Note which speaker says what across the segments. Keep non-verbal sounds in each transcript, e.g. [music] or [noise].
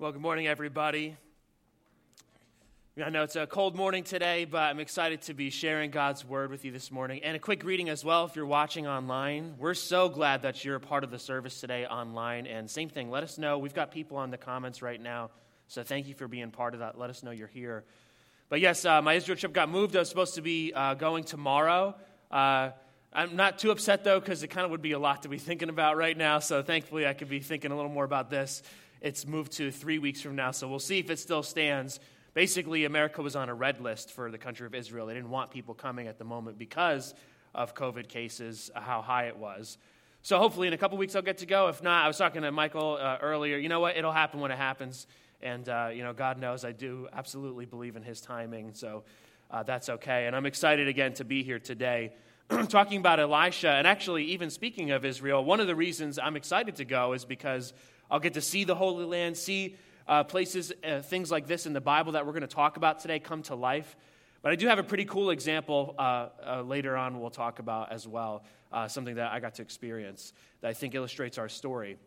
Speaker 1: Well, good morning, everybody. I know it's a cold morning today, but I'm excited to be sharing God's word with you this morning. And a quick reading as well if you're watching online. We're so glad that you're a part of the service today online. And same thing, let us know. We've got people on the comments right now, so thank you for being part of that. Let us know you're here. But yes, uh, my Israel trip got moved. I was supposed to be uh, going tomorrow. Uh, I'm not too upset though, because it kind of would be a lot to be thinking about right now. So thankfully, I could be thinking a little more about this. It's moved to three weeks from now, so we'll see if it still stands. Basically, America was on a red list for the country of Israel. They didn't want people coming at the moment because of COVID cases, uh, how high it was. So hopefully, in a couple weeks, I'll get to go. If not, I was talking to Michael uh, earlier. You know what? It'll happen when it happens. And, uh, you know, God knows I do absolutely believe in his timing. So uh, that's okay. And I'm excited again to be here today [clears throat] talking about Elisha. And actually, even speaking of Israel, one of the reasons I'm excited to go is because I'll get to see the Holy Land, see uh, places, uh, things like this in the Bible that we're going to talk about today come to life. But I do have a pretty cool example uh, uh later on we'll talk about as well, uh, something that I got to experience that I think illustrates our story.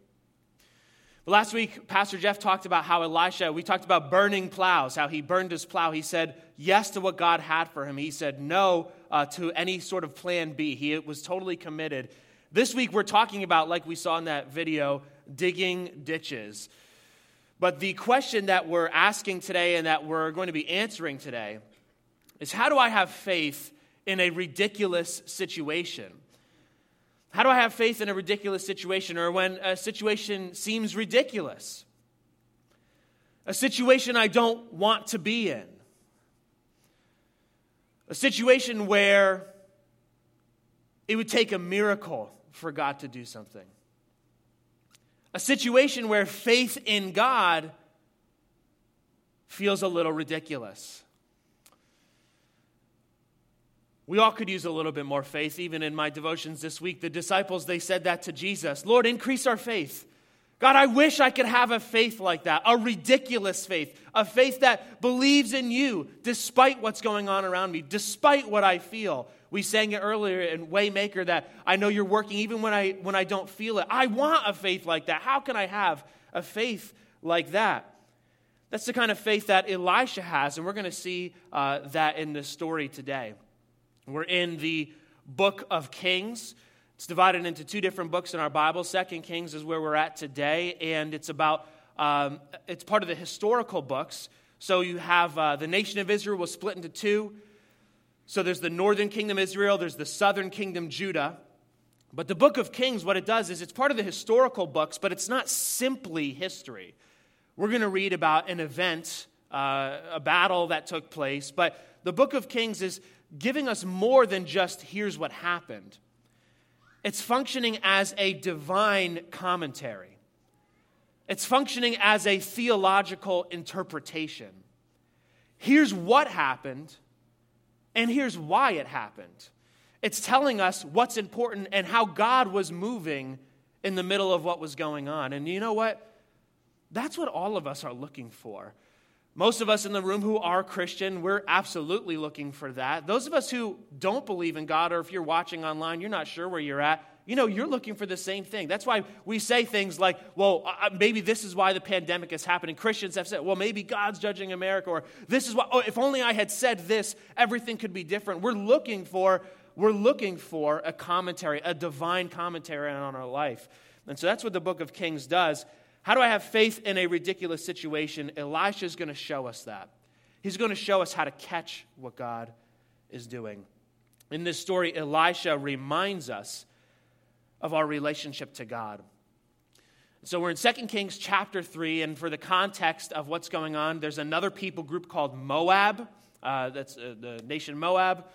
Speaker 1: But last week, Pastor Jeff talked about how Elisha, we talked about burning plows, how he burned his plow. He said yes to what God had for him. He said no uh, to any sort of plan B. He was totally committed. This week, we're talking about, like we saw in that video, digging ditches. But the question that we're asking today and that we're going to be answering today is how do I have faith in a ridiculous situation? How do I have faith in a ridiculous situation or when a situation seems ridiculous? A situation I don't want to be in. A situation where it would take a miracle for God to do something a situation where faith in God feels a little ridiculous. We all could use a little bit more faith. Even in my devotions this week, the disciples, they said that to Jesus Lord, increase our faith. God, I wish I could have a faith like that, a ridiculous faith, a faith that believes in you despite what's going on around me, despite what I feel. We sang it earlier in Waymaker that I know you're working even when I, when I don't feel it. I want a faith like that. How can I have a faith like that? That's the kind of faith that Elisha has, and we're going to see uh, that in this story today. We're in the book of Kings. It's divided into two different books in our Bible. Second Kings is where we're at today, and it's about um, it's part of the historical books. So you have uh, the nation of Israel was split into two. So there's the northern kingdom Israel, there's the southern kingdom Judah. But the book of Kings, what it does is it's part of the historical books, but it's not simply history. We're going to read about an event, uh, a battle that took place, but the book of Kings is giving us more than just here's what happened. It's functioning as a divine commentary, it's functioning as a theological interpretation. Here's what happened, and here's why it happened. It's telling us what's important and how God was moving in the middle of what was going on. And you know what? That's what all of us are looking for. Most of us in the room who are Christian, we're absolutely looking for that. Those of us who don't believe in God, or if you're watching online, you're not sure where you're at, you know, you're looking for the same thing. That's why we say things like, well, maybe this is why the pandemic is happening. Christians have said, well, maybe God's judging America, or this is why, oh, if only I had said this, everything could be different. We're looking for, we're looking for a commentary, a divine commentary on our life. And so that's what the book of Kings does. How do I have faith in a ridiculous situation? Elisha is going to show us that. He's going to show us how to catch what God is doing. In this story, Elisha reminds us of our relationship to God. So we're in 2 Kings chapter 3, and for the context of what's going on, there's another people group called Moab. Uh, that's uh, the nation Moab.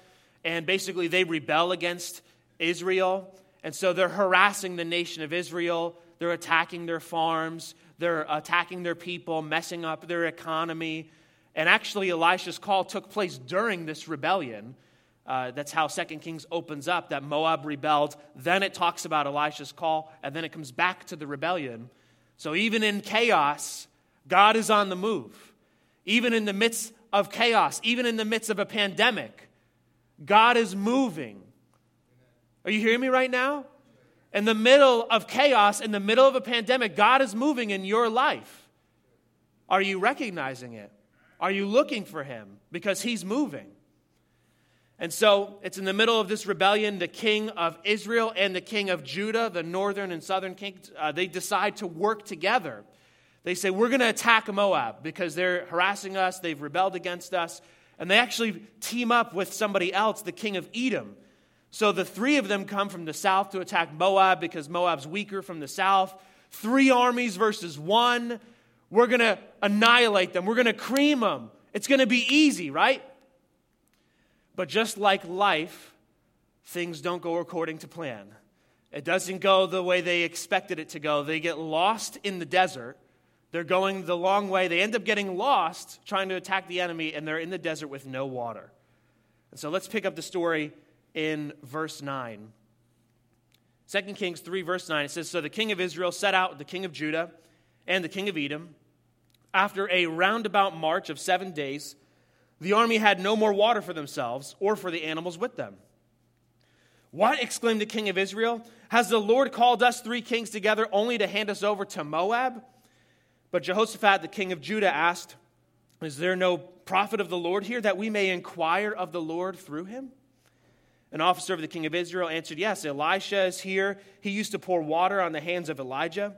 Speaker 1: And basically, they rebel against Israel. And so they're harassing the nation of Israel. They're attacking their farms. They're attacking their people, messing up their economy. And actually, Elisha's call took place during this rebellion. Uh, that's how Second Kings opens up that Moab rebelled. Then it talks about Elisha's call, and then it comes back to the rebellion. So even in chaos, God is on the move. Even in the midst of chaos, even in the midst of a pandemic, God is moving. Are you hearing me right now? In the middle of chaos, in the middle of a pandemic, God is moving in your life. Are you recognizing it? Are you looking for him? Because he's moving. And so it's in the middle of this rebellion, the king of Israel and the king of Judah, the northern and southern kings, uh, they decide to work together. They say, We're going to attack Moab because they're harassing us, they've rebelled against us. And they actually team up with somebody else, the king of Edom. So the three of them come from the south to attack Moab because Moab's weaker from the south. Three armies versus one. We're going to annihilate them. We're going to cream them. It's going to be easy, right? But just like life, things don't go according to plan. It doesn't go the way they expected it to go. They get lost in the desert. They're going the long way. They end up getting lost trying to attack the enemy, and they're in the desert with no water. And so let's pick up the story in verse 9. 2 Kings 3, verse 9, it says So the king of Israel set out with the king of Judah and the king of Edom. After a roundabout march of seven days, the army had no more water for themselves or for the animals with them. What? exclaimed the king of Israel. Has the Lord called us three kings together only to hand us over to Moab? But Jehoshaphat, the king of Judah, asked, Is there no prophet of the Lord here that we may inquire of the Lord through him? An officer of the king of Israel answered, Yes, Elisha is here. He used to pour water on the hands of Elijah.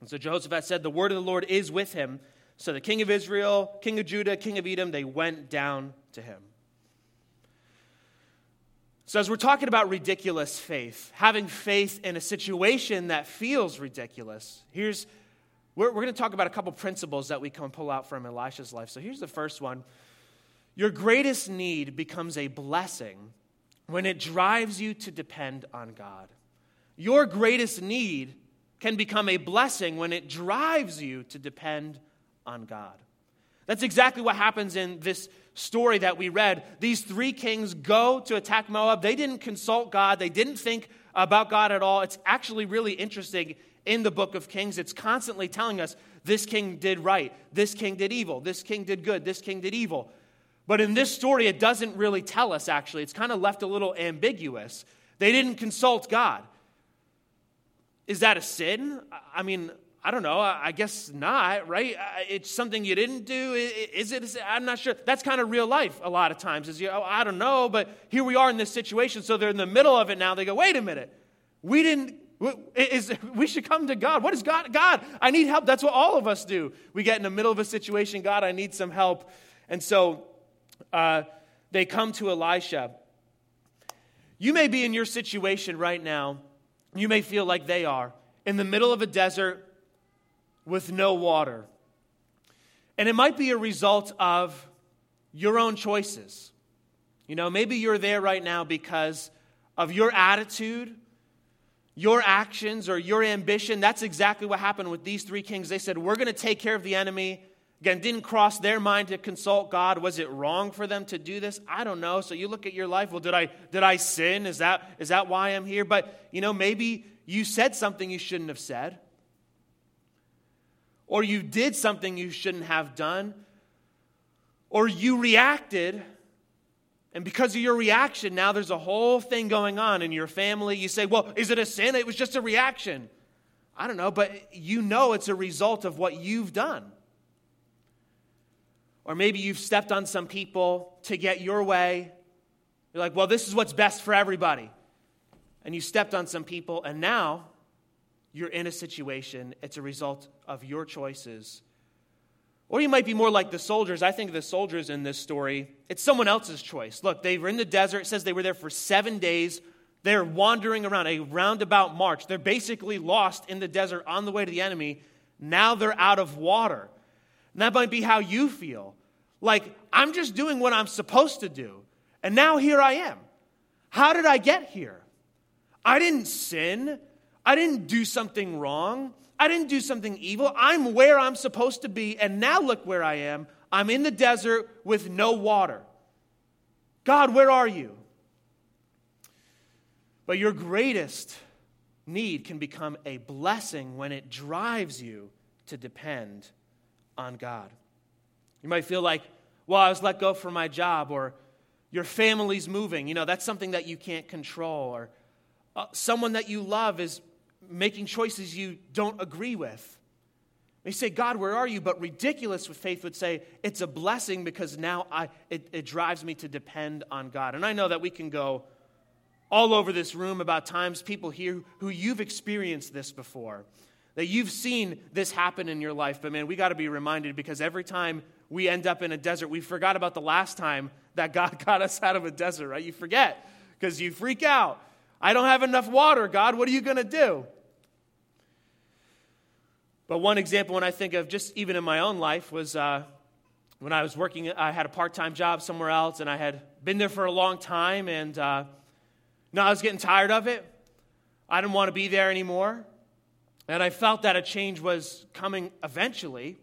Speaker 1: And so Jehoshaphat said, The word of the Lord is with him. So the king of Israel, king of Judah, king of Edom, they went down to him. So, as we're talking about ridiculous faith, having faith in a situation that feels ridiculous, here's we're, we're going to talk about a couple principles that we can pull out from Elisha's life. So, here's the first one Your greatest need becomes a blessing when it drives you to depend on God. Your greatest need can become a blessing when it drives you to depend on God. That's exactly what happens in this story that we read. These three kings go to attack Moab. They didn't consult God, they didn't think about God at all. It's actually really interesting in the book of Kings. It's constantly telling us this king did right, this king did evil, this king did good, this king did evil. But in this story, it doesn't really tell us, actually. It's kind of left a little ambiguous. They didn't consult God. Is that a sin? I mean, I don't know. I guess not, right? It's something you didn't do. Is it? I'm not sure. That's kind of real life a lot of times. Is you, oh, I don't know, but here we are in this situation. So they're in the middle of it now. They go, wait a minute. We didn't. Is, [laughs] we should come to God. What is God? God, I need help. That's what all of us do. We get in the middle of a situation. God, I need some help. And so uh, they come to Elisha. You may be in your situation right now. You may feel like they are in the middle of a desert with no water. And it might be a result of your own choices. You know, maybe you're there right now because of your attitude, your actions, or your ambition. That's exactly what happened with these three kings. They said, We're going to take care of the enemy. Again, didn't cross their mind to consult God. Was it wrong for them to do this? I don't know. So you look at your life, well, did I did I sin? Is that is that why I'm here? But you know, maybe you said something you shouldn't have said. Or you did something you shouldn't have done. Or you reacted and because of your reaction, now there's a whole thing going on in your family. You say, well, is it a sin? It was just a reaction. I don't know, but you know it's a result of what you've done. Or maybe you've stepped on some people to get your way. You're like, well, this is what's best for everybody. And you stepped on some people, and now you're in a situation. It's a result of your choices. Or you might be more like the soldiers. I think the soldiers in this story, it's someone else's choice. Look, they were in the desert. It says they were there for seven days. They're wandering around, a roundabout march. They're basically lost in the desert on the way to the enemy. Now they're out of water. And that might be how you feel. Like, I'm just doing what I'm supposed to do. And now here I am. How did I get here? I didn't sin. I didn't do something wrong. I didn't do something evil. I'm where I'm supposed to be. And now look where I am. I'm in the desert with no water. God, where are you? But your greatest need can become a blessing when it drives you to depend on God. You might feel like, well, I was let go from my job, or your family's moving. You know, that's something that you can't control, or uh, someone that you love is making choices you don't agree with. They say, God, where are you? But ridiculous with faith would say, it's a blessing because now I, it, it drives me to depend on God. And I know that we can go all over this room about times people here who you've experienced this before, that you've seen this happen in your life. But man, we got to be reminded because every time we end up in a desert, we forgot about the last time that God [laughs] got us out of a desert, right? You forget because you freak out. I don't have enough water, God. What are you going to do? But one example, when I think of just even in my own life, was uh, when I was working, I had a part time job somewhere else, and I had been there for a long time, and uh, now I was getting tired of it. I didn't want to be there anymore. And I felt that a change was coming eventually.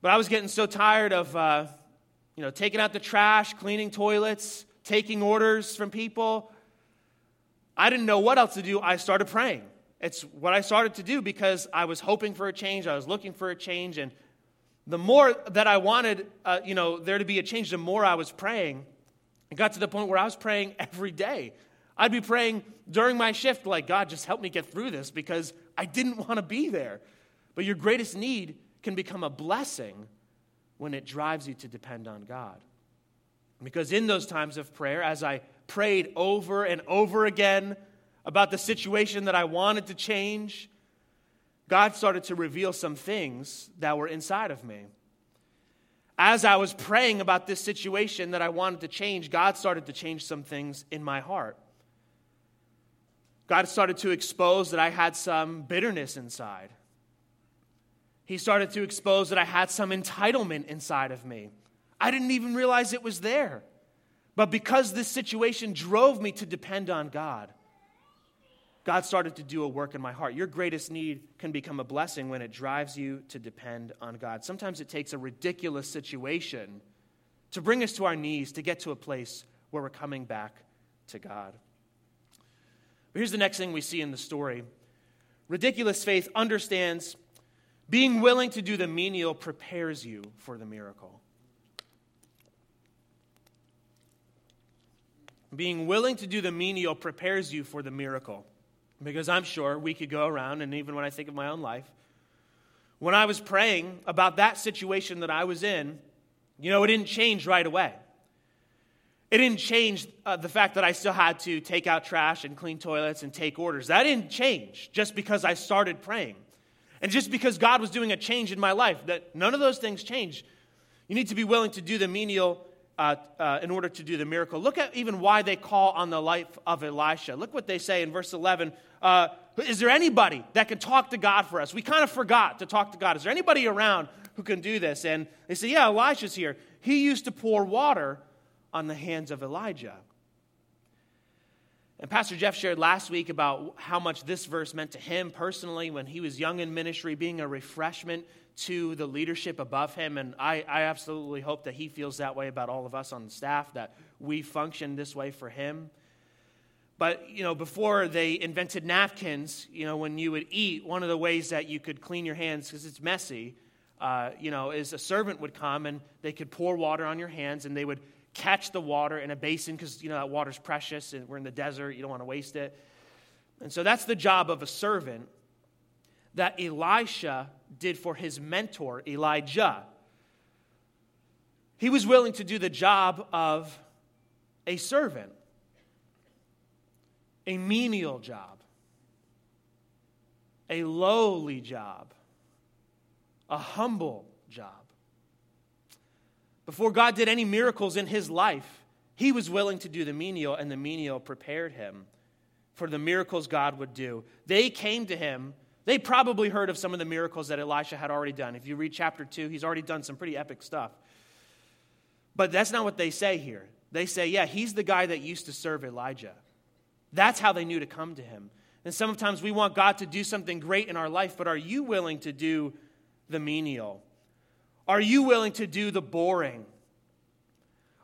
Speaker 1: But I was getting so tired of, uh, you know, taking out the trash, cleaning toilets, taking orders from people. I didn't know what else to do. I started praying. It's what I started to do because I was hoping for a change. I was looking for a change. And the more that I wanted, uh, you know, there to be a change, the more I was praying. It got to the point where I was praying every day. I'd be praying during my shift, like, God, just help me get through this because I didn't want to be there. But your greatest need can become a blessing when it drives you to depend on God. Because in those times of prayer, as I prayed over and over again, about the situation that I wanted to change, God started to reveal some things that were inside of me. As I was praying about this situation that I wanted to change, God started to change some things in my heart. God started to expose that I had some bitterness inside. He started to expose that I had some entitlement inside of me. I didn't even realize it was there. But because this situation drove me to depend on God, God started to do a work in my heart. Your greatest need can become a blessing when it drives you to depend on God. Sometimes it takes a ridiculous situation to bring us to our knees to get to a place where we're coming back to God. But here's the next thing we see in the story ridiculous faith understands being willing to do the menial prepares you for the miracle. Being willing to do the menial prepares you for the miracle. Because I'm sure we could go around, and even when I think of my own life, when I was praying about that situation that I was in, you know, it didn't change right away. It didn't change uh, the fact that I still had to take out trash and clean toilets and take orders. That didn't change just because I started praying. And just because God was doing a change in my life, that none of those things change. You need to be willing to do the menial uh, uh, in order to do the miracle. Look at even why they call on the life of Elisha. Look what they say in verse 11. Uh, is there anybody that can talk to God for us? We kind of forgot to talk to God. Is there anybody around who can do this? And they say, Yeah, Elisha's here. He used to pour water on the hands of Elijah. And Pastor Jeff shared last week about how much this verse meant to him personally when he was young in ministry, being a refreshment to the leadership above him. And I, I absolutely hope that he feels that way about all of us on the staff, that we function this way for him. But, you know, before they invented napkins, you know, when you would eat, one of the ways that you could clean your hands, because it's messy, uh, you know, is a servant would come and they could pour water on your hands and they would catch the water in a basin because, you know, that water's precious and we're in the desert, you don't want to waste it. And so that's the job of a servant that Elisha did for his mentor, Elijah. He was willing to do the job of a servant, a menial job, a lowly job, a humble job. Before God did any miracles in his life, he was willing to do the menial, and the menial prepared him for the miracles God would do. They came to him they probably heard of some of the miracles that Elisha had already done. If you read chapter 2, he's already done some pretty epic stuff. But that's not what they say here. They say, yeah, he's the guy that used to serve Elijah. That's how they knew to come to him. And sometimes we want God to do something great in our life, but are you willing to do the menial? Are you willing to do the boring?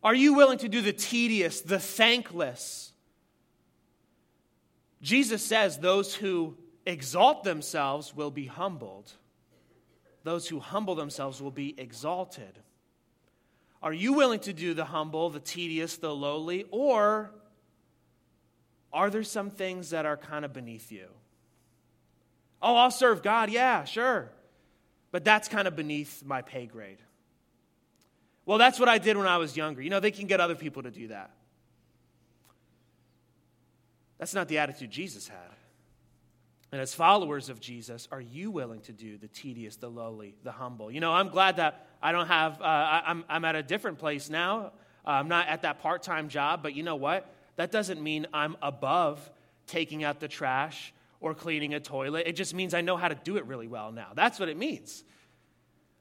Speaker 1: Are you willing to do the tedious, the thankless? Jesus says those who exalt themselves will be humbled. Those who humble themselves will be exalted. Are you willing to do the humble, the tedious, the lowly, or are there some things that are kind of beneath you? Oh, I'll serve God. Yeah, sure. but that's kind of beneath my pay grade. Well, that's what I did when I was younger. You know, they can get other people to do that. That's not the attitude Jesus had. And as followers of Jesus, are you willing to do the tedious, the lowly, the humble? You know, I'm glad that I don't have, uh, I'm, I'm at a different place now. Uh, I'm not at that part time job, but you know what? That doesn't mean I'm above taking out the trash or cleaning a toilet. It just means I know how to do it really well now. That's what it means.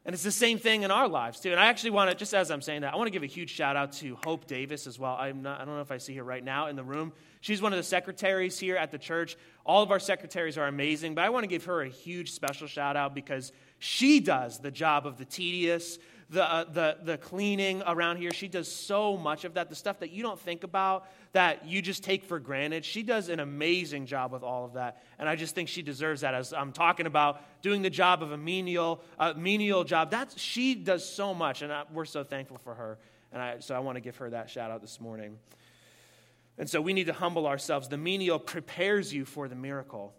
Speaker 1: And it's the same thing in our lives, too. And I actually want to, just as I'm saying that, I want to give a huge shout out to Hope Davis as well. I'm not, I don't know if I see her right now in the room. She's one of the secretaries here at the church. All of our secretaries are amazing, but I want to give her a huge special shout out because she does the job of the tedious, the, uh, the, the cleaning around here. She does so much of that, the stuff that you don't think about, that you just take for granted. She does an amazing job with all of that. And I just think she deserves that. As I'm talking about doing the job of a menial, uh, menial job, that's, she does so much. And I, we're so thankful for her. And I, so I want to give her that shout out this morning. And so we need to humble ourselves. The menial prepares you for the miracle.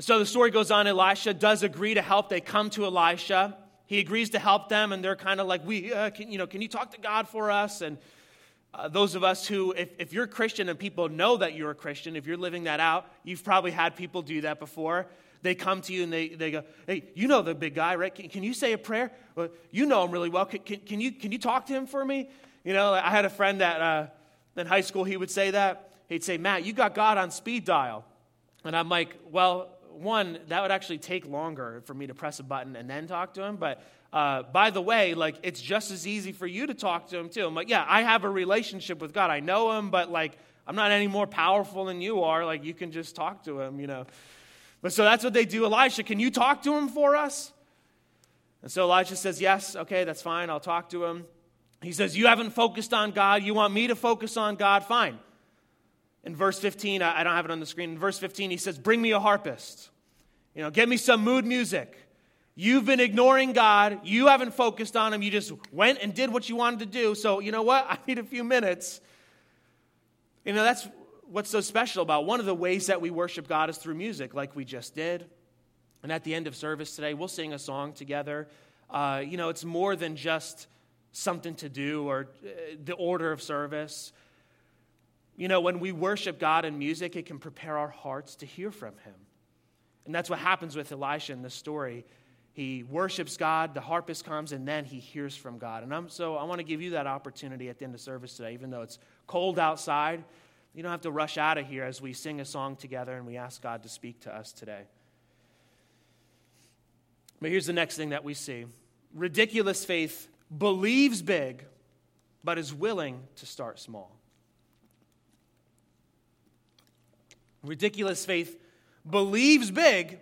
Speaker 1: So the story goes on. Elisha does agree to help. They come to Elisha. He agrees to help them, and they're kind of like, "We, uh, can, you know, can you talk to God for us?" And uh, those of us who, if, if you're Christian and people know that you're a Christian, if you're living that out, you've probably had people do that before. They come to you and they, they go, Hey, you know the big guy, right? Can, can you say a prayer? Well, you know him really well. Can, can, can, you, can you talk to him for me? You know, I had a friend that uh, in high school, he would say that. He'd say, Matt, you got God on speed dial. And I'm like, Well, one, that would actually take longer for me to press a button and then talk to him. But uh, by the way, like it's just as easy for you to talk to him too. I'm like, yeah, I have a relationship with God. I know him, but like I'm not any more powerful than you are. Like you can just talk to him, you know. But so that's what they do. Elisha, can you talk to him for us? And so Elijah says, Yes, okay, that's fine. I'll talk to him. He says, You haven't focused on God. You want me to focus on God? Fine. In verse 15, I don't have it on the screen. In verse 15, he says, Bring me a harpist. You know, get me some mood music. You've been ignoring God. You haven't focused on Him. You just went and did what you wanted to do. So, you know what? [laughs] I need a few minutes. You know, that's what's so special about one of the ways that we worship God is through music, like we just did. And at the end of service today, we'll sing a song together. Uh, you know, it's more than just something to do or uh, the order of service. You know, when we worship God in music, it can prepare our hearts to hear from Him. And that's what happens with Elisha in this story. He worships God, the harpist comes, and then he hears from God. And I'm, so I want to give you that opportunity at the end of service today, even though it's cold outside. You don't have to rush out of here as we sing a song together and we ask God to speak to us today. But here's the next thing that we see ridiculous faith believes big, but is willing to start small. Ridiculous faith believes big,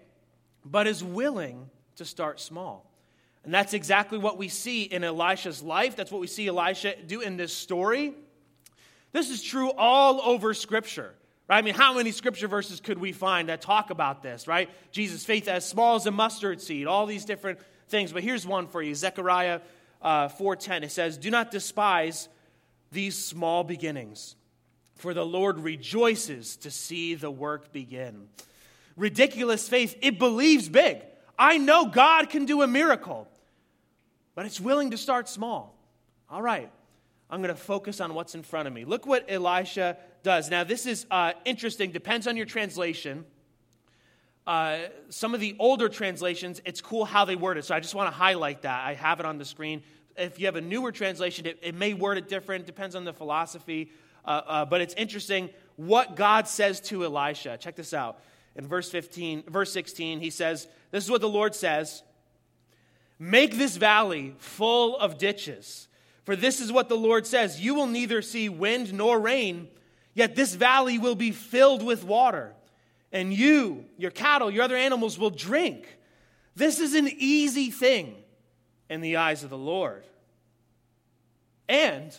Speaker 1: but is willing to start small. And that's exactly what we see in Elisha's life. That's what we see Elisha do in this story. This is true all over Scripture. Right? I mean, how many scripture verses could we find that talk about this, right? Jesus' faith as small as a mustard seed, all these different things. But here's one for you Zechariah uh, 4.10. It says, Do not despise these small beginnings, for the Lord rejoices to see the work begin ridiculous faith, it believes big. I know God can do a miracle, but it's willing to start small. All right, I'm going to focus on what's in front of me. Look what Elisha does. Now, this is uh, interesting, depends on your translation. Uh, some of the older translations, it's cool how they word it. So I just want to highlight that. I have it on the screen. If you have a newer translation, it, it may word it different, depends on the philosophy. Uh, uh but it's interesting what God says to Elisha. Check this out in verse 15, verse 16, he says, This is what the Lord says Make this valley full of ditches. For this is what the Lord says You will neither see wind nor rain, yet this valley will be filled with water. And you, your cattle, your other animals will drink. This is an easy thing in the eyes of the Lord. And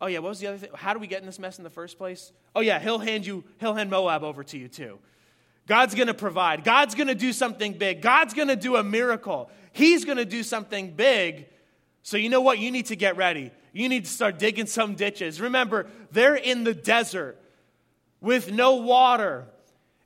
Speaker 1: Oh yeah, what was the other thing? How do we get in this mess in the first place? Oh yeah, he'll hand you, he'll hand Moab over to you too. God's going to provide. God's going to do something big. God's going to do a miracle. He's going to do something big. So you know what? You need to get ready. You need to start digging some ditches. Remember, they're in the desert with no water.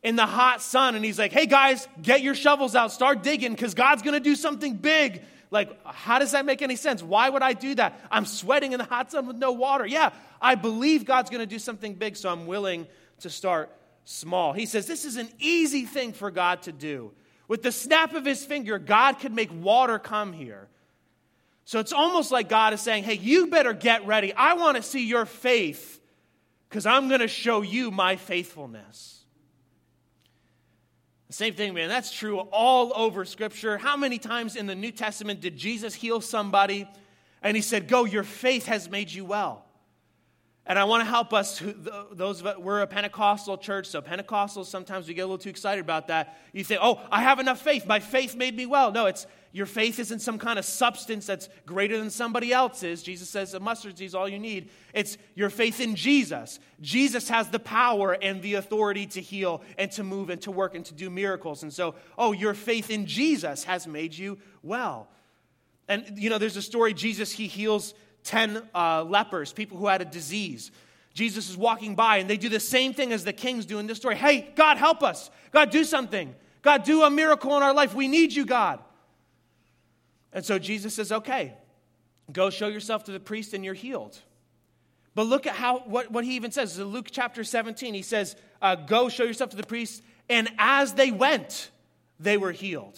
Speaker 1: in the hot sun and he's like, hey guys, get your shovels out, start digging because God's going to do something big. Like, how does that make any sense? Why would I do that? I'm sweating in the hot sun with no water. Yeah, I believe God's going to do something big, so I'm willing to start small. He says this is an easy thing for God to do. With the snap of his finger, God could make water come here. So it's almost like God is saying, hey, you better get ready. I want to see your faith because I'm going to show you my faithfulness. Same thing, man. That's true all over Scripture. How many times in the New Testament did Jesus heal somebody and he said, Go, your faith has made you well? And I want to help us, those of us, we're a Pentecostal church, so Pentecostals, sometimes we get a little too excited about that. You say, oh, I have enough faith. My faith made me well. No, it's your faith isn't some kind of substance that's greater than somebody else's. Jesus says a mustard seed is all you need. It's your faith in Jesus. Jesus has the power and the authority to heal and to move and to work and to do miracles. And so, oh, your faith in Jesus has made you well. And, you know, there's a story Jesus, he heals 10 uh, lepers, people who had a disease. Jesus is walking by, and they do the same thing as the kings do in this story. Hey, God, help us. God, do something. God, do a miracle in our life. We need you, God. And so Jesus says, okay, go show yourself to the priest and you're healed. But look at how what, what he even says. In Luke chapter 17, he says, uh, go show yourself to the priest. And as they went, they were healed.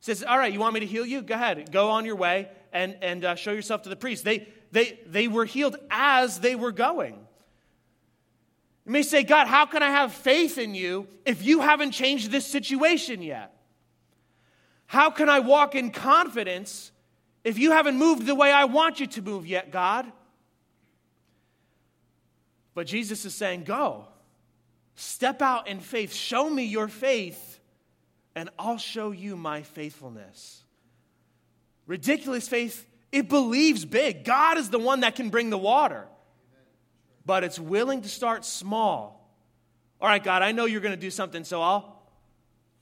Speaker 1: He says, all right, you want me to heal you? Go ahead. Go on your way and, and uh, show yourself to the priest. They, they, they were healed as they were going. You may say, God, how can I have faith in you if you haven't changed this situation yet? How can I walk in confidence if you haven't moved the way I want you to move yet, God? But Jesus is saying, Go, step out in faith, show me your faith, and I'll show you my faithfulness. Ridiculous faith, it believes big. God is the one that can bring the water, but it's willing to start small. All right, God, I know you're going to do something, so I'll,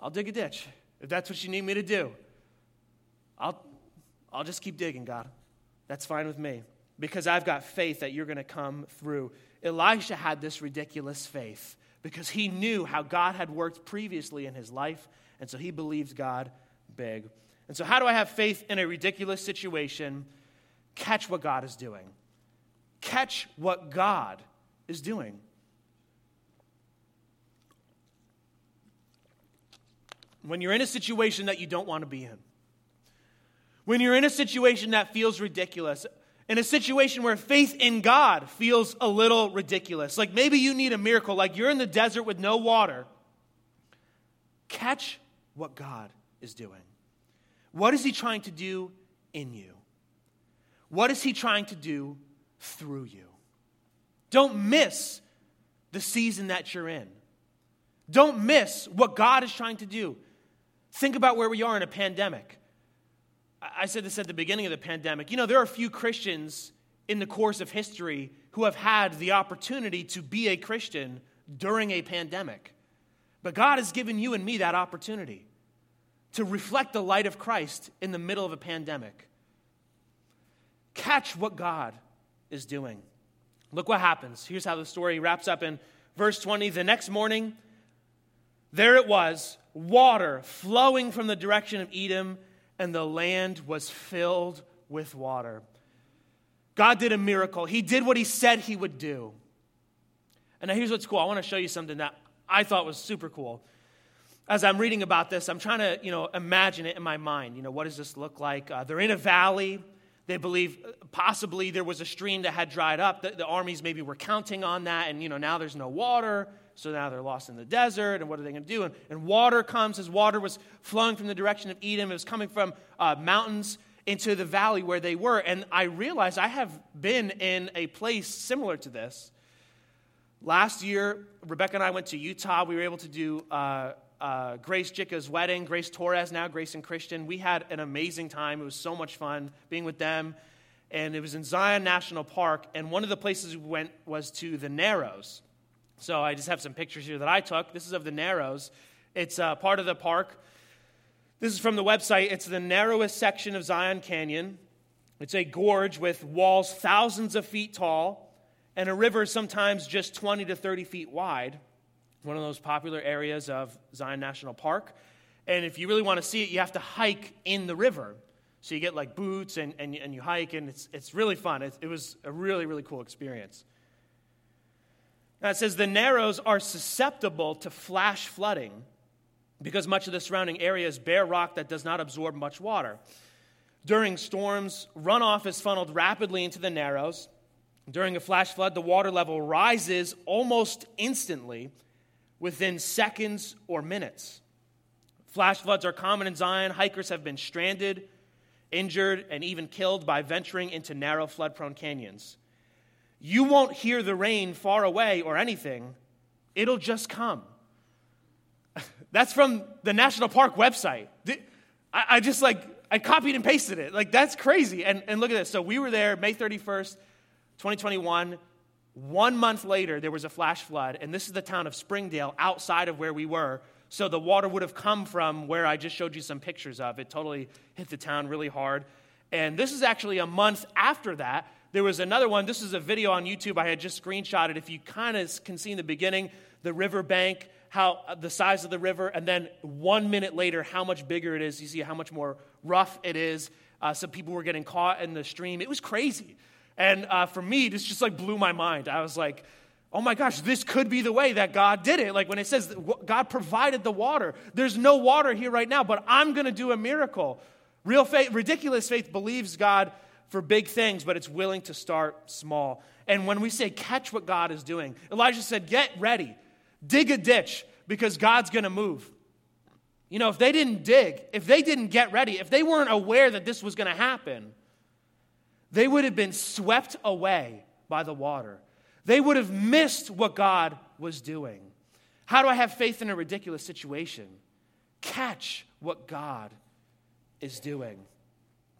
Speaker 1: I'll dig a ditch. If that's what you need me to do, I'll, I'll just keep digging, God. That's fine with me because I've got faith that you're going to come through. Elisha had this ridiculous faith because he knew how God had worked previously in his life, and so he believed God big. And so, how do I have faith in a ridiculous situation? Catch what God is doing. Catch what God is doing. when you're in a situation that you don't want to be in, when you're in a situation that feels ridiculous, in a situation where faith in God feels a little ridiculous, like maybe you need a miracle, like you're in the desert with no water, catch what God is doing. What is He trying to do in you? What is He trying to do through you? Don't miss the season that you're in. Don't miss what God is trying to do. Think about where we are in a pandemic. I said this at the beginning of the pandemic. You know, there are few Christians in the course of history who have had the opportunity to be a Christian during a pandemic. But God has given you and me that opportunity to reflect the light of Christ in the middle of a pandemic. Catch what God is doing. Look what happens. Here's how the story wraps up in verse 20. The next morning, there it was, water flowing from the direction of Edom, and the land was filled with water. God did a miracle. He did what he said he would do. And now here's what's cool. I want to show you something that I thought was super cool. As I'm reading about this, I'm trying to, you know, imagine it in my mind. You know, what does this look like? Uh, they're in a valley. They believe uh, possibly there was a stream that had dried up. The, the armies maybe were counting on that, and, you know, now there's no water. So now they're lost in the desert, and what are they going to do? And, and, water comes as water was flowing from the direction of Edom. It was coming from uh, mountains into the valley where they were. And I realized I have been in a place similar to this. Last year, Rebecca and I went to Utah. We were able to do uh, uh, Grace Jicka's wedding, Grace Torres now, Grace and Christian. We had an amazing time. It was so much fun being with them. And it was in Zion National Park. And one of the places we went was to the Narrows. So I just have some pictures here that I took. This is of the Narrows. It's uh, part of the park. This is from the website. It's the narrowest section of Zion Canyon. It's a gorge with walls thousands of feet tall and a river sometimes just 20 to 30 feet wide. One of those popular areas of Zion National Park. And if you really want to see it, you have to hike in the river. So you get like boots and, and, and you hike, and it's, it's really fun. It, it was a really, really cool experience. Now it says the Narrows are susceptible to flash flooding because much of the surrounding area is bare rock that does not absorb much water. During storms, runoff is funneled rapidly into the Narrows. During a flash flood, the water level rises almost instantly within seconds or minutes. Flash floods are common in Zion. Hikers have been stranded, injured, and even killed by venturing into narrow, flood prone canyons. You won't hear the rain far away or anything, it'll just come. [laughs] That's from the National Park website. I, just like, I copied and pasted it. Like, that's crazy. And, and look at this. So we were there May 31st, 2021. One month later, there was a flash flood, and this is the town of Springdale outside of where we were. So the water would have come from where I just showed you some pictures of. It totally hit the town really hard. And this is actually a month after that. There was another one. This is a video on YouTube I had just screenshotted. If you kind of can see in the beginning, the river bank, how uh, the size of the river, and then one minute later, how much bigger it is. You see how much more rough it is. Uh, some people were getting caught in the stream. It was crazy. And uh, for me, this just like blew my mind. I was like, oh my gosh, this could be the way that God did it. Like when it says God provided the water, there's no water here right now, but I'm going to do a miracle. Real faith, ridiculous faith believes God for big things, but it's willing to start small. And when we say catch what God is doing, Elijah said, get ready, dig a ditch because God's going to move. You know, if they didn't dig, if they didn't get ready, if they weren't aware that this was going to happen, they would have been swept away by the water they would have missed what God was doing. How do I have faith in a ridiculous situation? Catch what God is doing.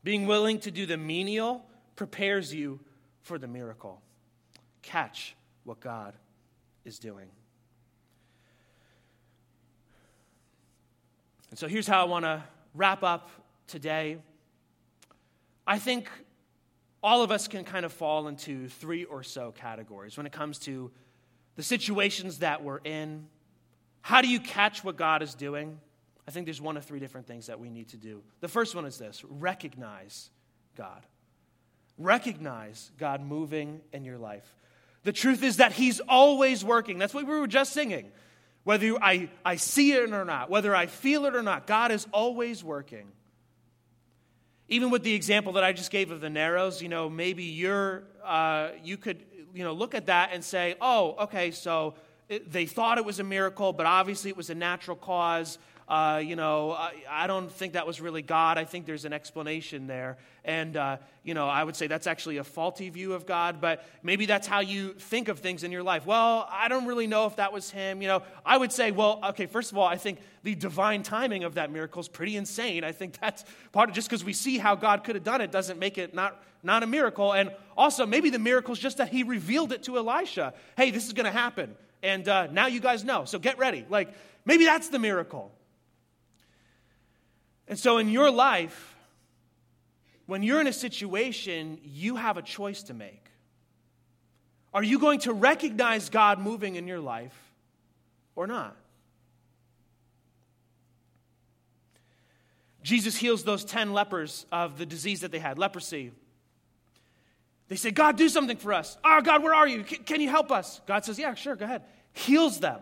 Speaker 1: Being willing to do the menial prepares you for the miracle. Catch what God is doing. And so here's how I want to wrap up today. I think all of us can kind of fall into three or so categories when it comes to the situations that we're in. How do you catch what God is doing? I think there's one of three different things that we need to do. The first one is this recognize God. Recognize God moving in your life. The truth is that He's always working. That's what we were just singing. Whether I, I see it or not, whether I feel it or not, God is always working. Even with the example that I just gave of the narrows, you know, maybe you're, uh, you could, you know, look at that and say, oh, okay, so it, they thought it was a miracle, but obviously it was a natural cause. Uh, you know, I, I, don't think that was really God. I think there's an explanation there. And, uh, you know, I would say that's actually a faulty view of God, but maybe that's how you think of things in your life. Well, I don't really know if that was Him. You know, I would say, well, okay, first of all, I think the divine timing of that miracle is pretty insane. I think that's part of just because we see how God could have done it doesn't make it not, not a miracle. And also, maybe the miracle is just that He revealed it to Elisha. Hey, this is going to happen. And uh, now you guys know. So get ready. Like, maybe that's the miracle. And so in your life, when you're in a situation, you have a choice to make. Are you going to recognize God moving in your life or not? Jesus heals those 10 lepers of the disease that they had, leprosy. They say, God, do something for us. Oh, God, where are you? Can, can you help us? God says, Yeah, sure, go ahead. Heals them.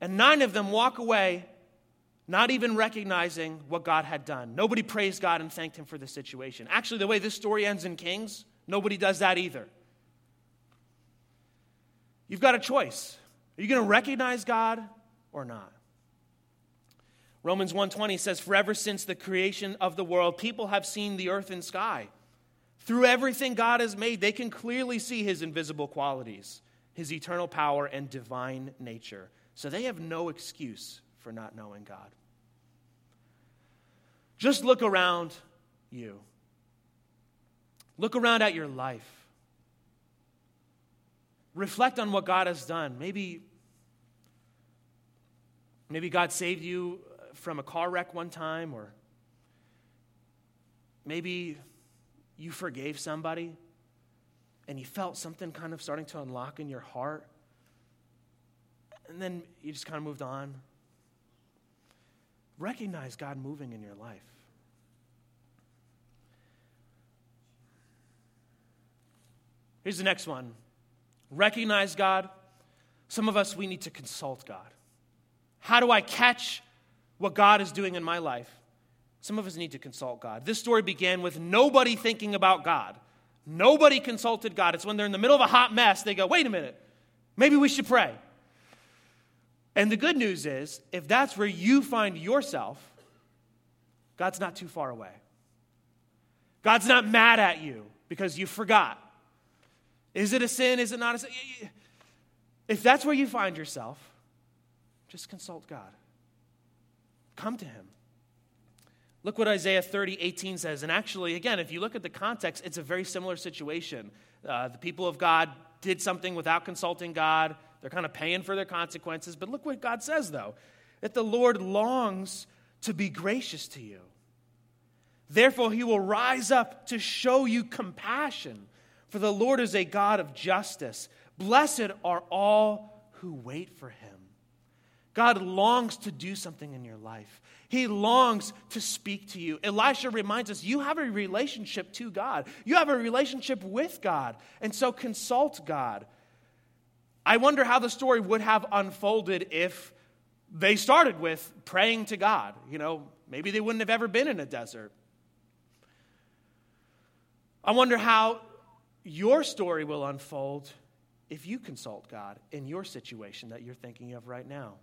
Speaker 1: And nine of them walk away not even recognizing what God had done. Nobody praised God and thanked him for the situation. Actually, the way this story ends in Kings, nobody does that either. You've got a choice. Are you going to recognize God or not? Romans 1:20 says forever since the creation of the world people have seen the earth and sky. Through everything God has made, they can clearly see his invisible qualities, his eternal power and divine nature. So they have no excuse for not knowing God. Just look around you. Look around at your life. Reflect on what God has done. Maybe, maybe God saved you uh, from a car wreck one time, or maybe you forgave somebody and you felt something kind of starting to unlock in your heart. and then you just kind of moved on. Recognize God moving in your life. Here's the next one recognize God. Some of us, we need to consult God. How do I catch what God is doing in my life? Some of us need to consult God. This story began with nobody thinking about God. Nobody consulted God. It's when they're in the middle of a hot mess, they go, wait a minute, maybe we should pray. And the good news is, if that's where you find yourself, God's not too far away. God's not mad at you because you forgot. Is it a sin? Is it not a sin? If that's where you find yourself, just consult God. Come to Him. Look what Isaiah 30, 18 says. And actually, again, if you look at the context, it's a very similar situation. Uh, the people of God did something without consulting God. They're kind of paying for their consequences. But look what God says, though that the Lord longs to be gracious to you. Therefore, he will rise up to show you compassion, for the Lord is a God of justice. Blessed are all who wait for him. God longs to do something in your life. He longs to speak to you. Elisha reminds us you have a relationship to God, you have a relationship with God. And so consult God. I wonder how the story would have unfolded if they started with praying to God. You know, maybe they wouldn't have ever been in a desert. I wonder how your story will unfold if you consult God in your situation that you're thinking of right now.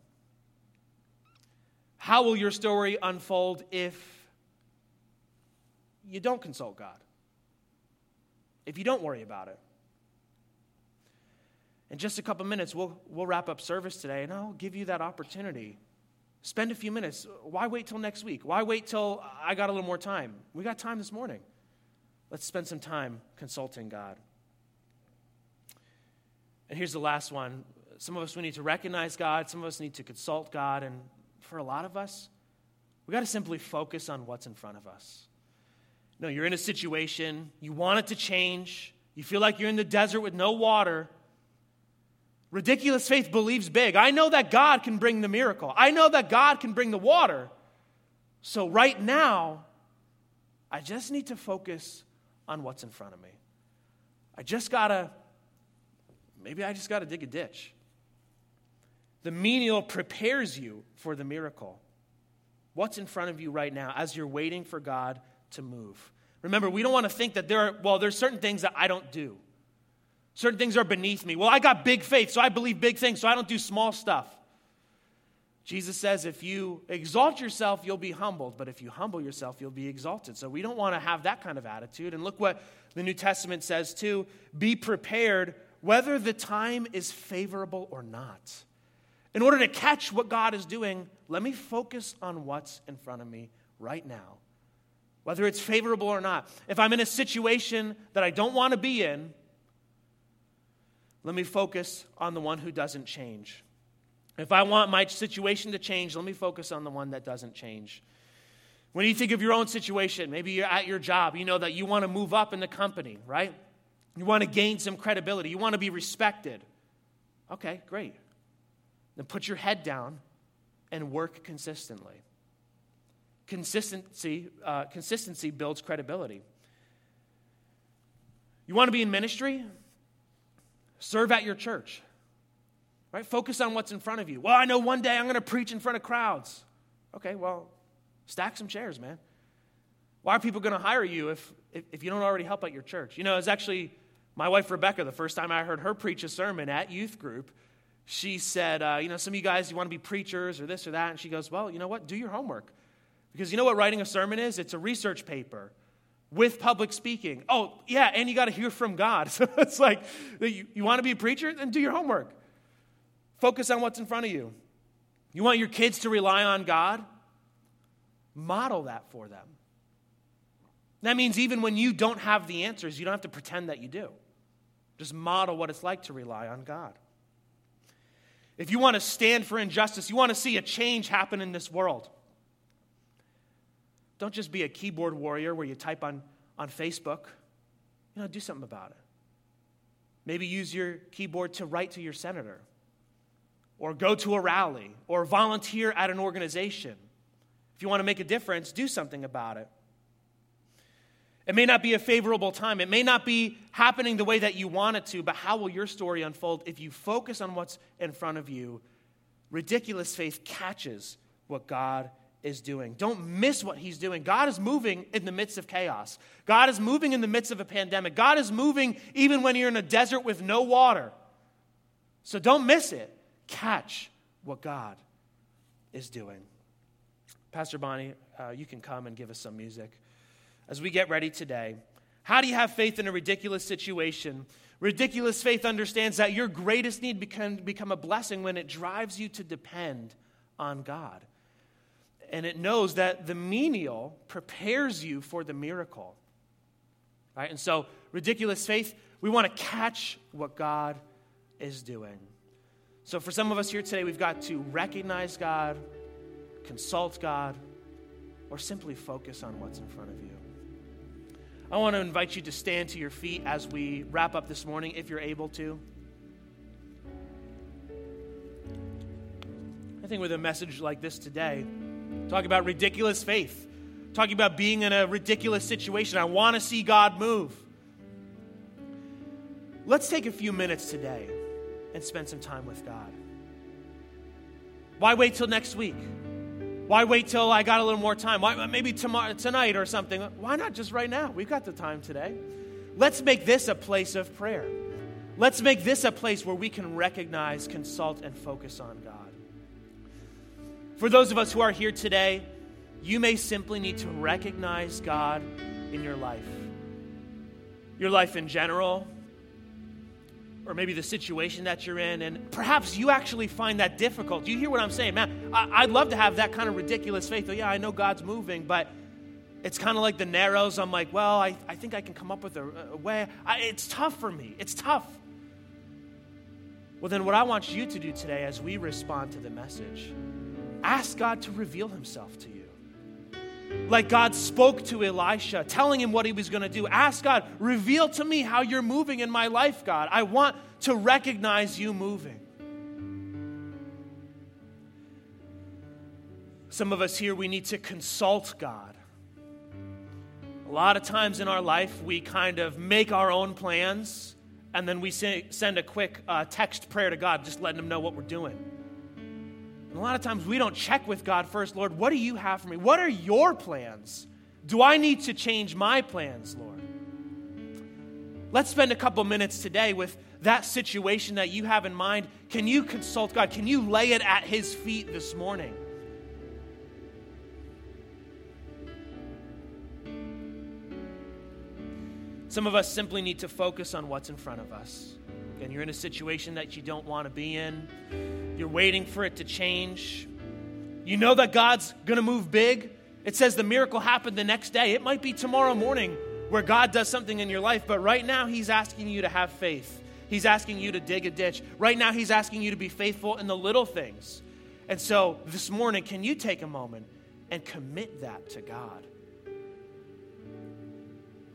Speaker 1: How will your story unfold if you don't consult God? If you don't worry about it? In just a couple minutes, we'll, we'll wrap up service today, and I'll give you that opportunity. Spend a few minutes. Why wait till next week? Why wait till I got a little more time? We got time this morning. Let's spend some time consulting God. And here's the last one. Some of us, we need to recognize God. Some of us need to consult God. And for a lot of us, we got to simply focus on what's in front of us. No, you're in a situation, you want it to change, you feel like you're in the desert with no water. Ridiculous faith believes big. I know that God can bring the miracle, I know that God can bring the water. So, right now, I just need to focus on what's in front of me. I just got to, maybe I just got to dig a ditch. The menial prepares you for the miracle. What's in front of you right now as you're waiting for God to move? Remember, we don't want to think that there are, well, there's certain things that I don't do. Certain things are beneath me. Well, I got big faith, so I believe big things, so I don't do small stuff. Jesus says, if you exalt yourself, you'll be humbled, but if you humble yourself, you'll be exalted. So we don't want to have that kind of attitude. And look what the New Testament says too be prepared whether the time is favorable or not. In order to catch what God is doing, let me focus on what's in front of me right now, whether it's favorable or not. If I'm in a situation that I don't want to be in, let me focus on the one who doesn't change. If I want my situation to change, let me focus on the one that doesn't change. When you think of your own situation, maybe you're at your job, you know that you want to move up in the company, right? You want to gain some credibility, you want to be respected. Okay, great. Then put your head down and work consistently. Consistency, uh, consistency builds credibility. You want to be in ministry? Serve at your church. Right? Focus on what's in front of you. Well, I know one day I'm going to preach in front of crowds. Okay, well, stack some chairs, man. Why are people going to hire you if, if, if you don't already help at your church? You know, it's actually my wife Rebecca, the first time I heard her preach a sermon at youth group, she said, uh, You know, some of you guys, you want to be preachers or this or that. And she goes, Well, you know what? Do your homework. Because you know what writing a sermon is? It's a research paper with public speaking. Oh, yeah, and you got to hear from God. [laughs] So it's like, you, you want to be a preacher? Then do your homework. Focus on what's in front of you. You want your kids to rely on God? Model that for them. That means even when you don't have the answers, you don't have to pretend that you do. Just model what it's like to rely on God. If you want to stand for injustice, you want to see a change happen in this world, don't just be a keyboard warrior where you type on, on Facebook. You know, do something about it. Maybe use your keyboard to write to your senator or go to a rally, or volunteer at an organization. If you want to make a difference, do something about it. It may not be a favorable time. It may not be happening the way that you want it to, but how will your story unfold if you focus on what's in front of you? Ridiculous faith catches what God is doing. Don't miss what He's doing. God is moving in the midst of chaos, God is moving in the midst of a pandemic, God is moving even when you're in a desert with no water. So don't miss it. Catch what God is doing. Pastor Bonnie, uh, you can come and give us some music as we get ready today. How do you have faith in a ridiculous situation? Ridiculous faith understands that your greatest need can become a blessing when it drives you to depend on God. And it knows that the menial prepares you for the miracle. Right? And so, ridiculous faith, we want to catch what God is doing. So, for some of us here today, we've got to recognize God, consult God, or simply focus on what's in front of you. I want to invite you to stand to your feet as we wrap up this morning, if you're able to. I think with a message like this today, talking about ridiculous faith, talking about being in a ridiculous situation, I want to see God move. Let's take a few minutes today and spend some time with God. Why wait till next week? Why wait till I got a little more time? Why, maybe tomorrow, tonight or something? Why not just right now? We've got the time today. Let's make this a place of prayer. Let's make this a place where we can recognize, consult, and focus on God. For those of us who are here today, you may simply need to recognize God in your life. Your life in general, or maybe the situation that you're in, and perhaps you actually find that difficult. Do you hear what I'm saying? Man, I, would love to have that kind of ridiculous faith. Oh, yeah, I know God's moving, but it's kind of like the narrows. I'm like, well, I, I think I can come up with a, a way. I, it's tough for me. It's tough. Well, then, what I want you to do today as we respond to the message, ask God to reveal himself to you like God spoke to Elisha, telling him what he was going to do. Ask God, reveal to me how you're moving in my life, God. I want to recognize you moving. Some of us here, we need to consult God. A lot of times in our life, we kind of make our own plans and then we send a quick uh, text prayer to God, just letting Him know what we're doing. And a lot of times we don't check with God first, Lord, what do you have for me? What are your plans? Do I need to change my plans, Lord? Let's spend a couple minutes today with that situation that you have in mind. Can you consult God? Can you lay it at His feet this morning? Some of us simply need to focus on what's in front of us. And you're in a situation that you don't want to be in you're waiting for it to change. You know that God's going to move big. It says the miracle happened the next day. It might be tomorrow morning where God does something in your life, but right now He's asking you to have faith. He's asking you to dig a ditch. Right now, He's asking you to be faithful in the little things. And so this morning, can you take a moment and commit that to God?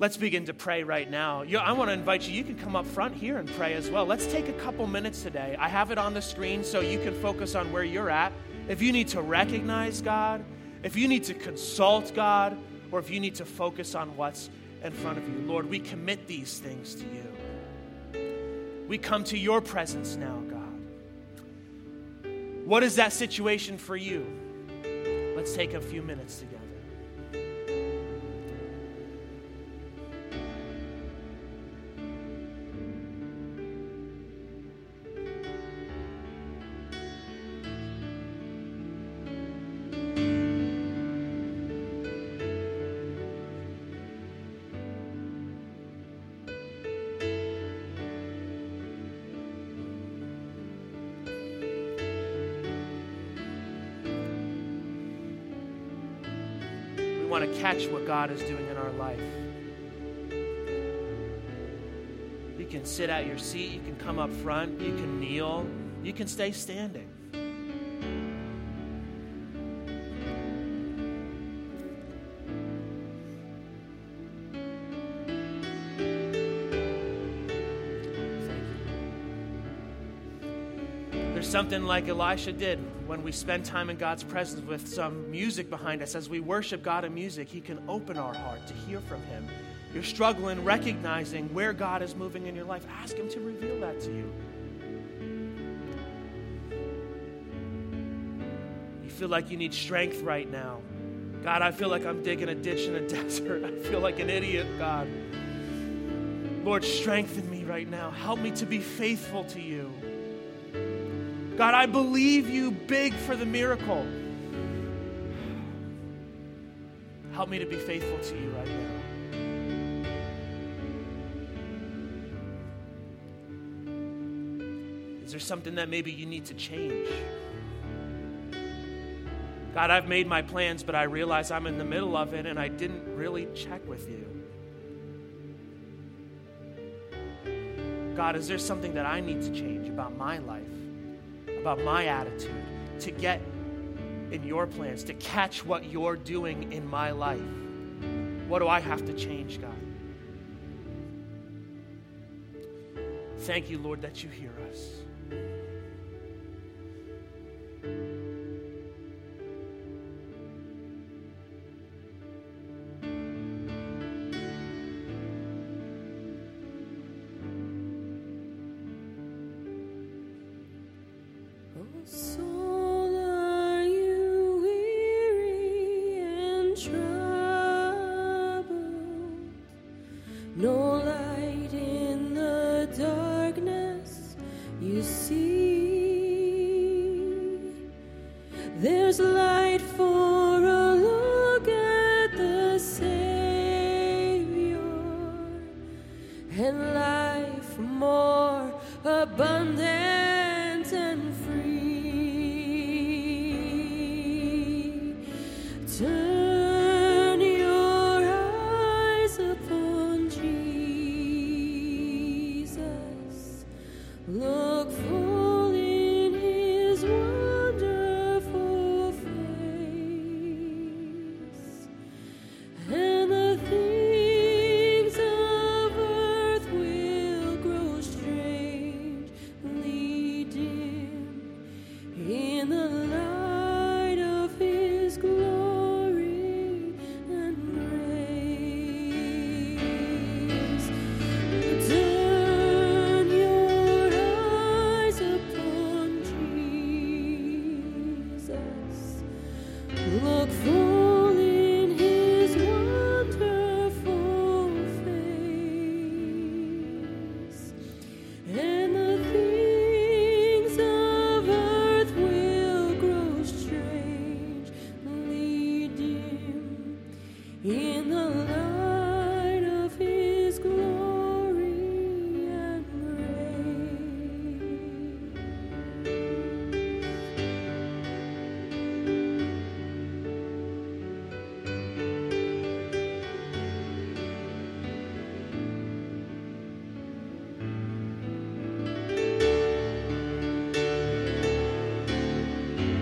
Speaker 1: Let's begin to pray right now. I want to invite you, you can come up front here and pray as well. Let's take a couple minutes today. I have it on the screen so you can focus on where you're at. If you need to recognize God, if you need to consult God, or if you need to focus on what's in front of you, Lord, we commit these things to you. We come to your presence now, God. What is that situation for you? Let's take a few minutes together. Want to catch what God is doing in our life. You can sit at your seat, you can come up front, you can kneel, you can stay standing. Something like Elisha did when we spend time in God's presence with some music behind us. As we worship God in music, He can open our heart to hear from Him. You're struggling, recognizing where God is moving in your life. Ask Him to reveal that to you. You feel like you need strength right now. God, I feel like I'm digging a ditch in a [laughs] desert. I feel like an idiot, God. Lord, strengthen me right now. Help me to be faithful to you. God, I believe you big for the miracle. Help me to be faithful to you right now. Is there something that maybe you need to change? God, I've made my plans, but I realize I'm in the middle of it and I didn't really check with you. God, is there something that I need to change about my life, about my attitude, to get in your plans, to catch what you're doing in my life? What do I have to change, God? Thank you, Lord, that you hear us.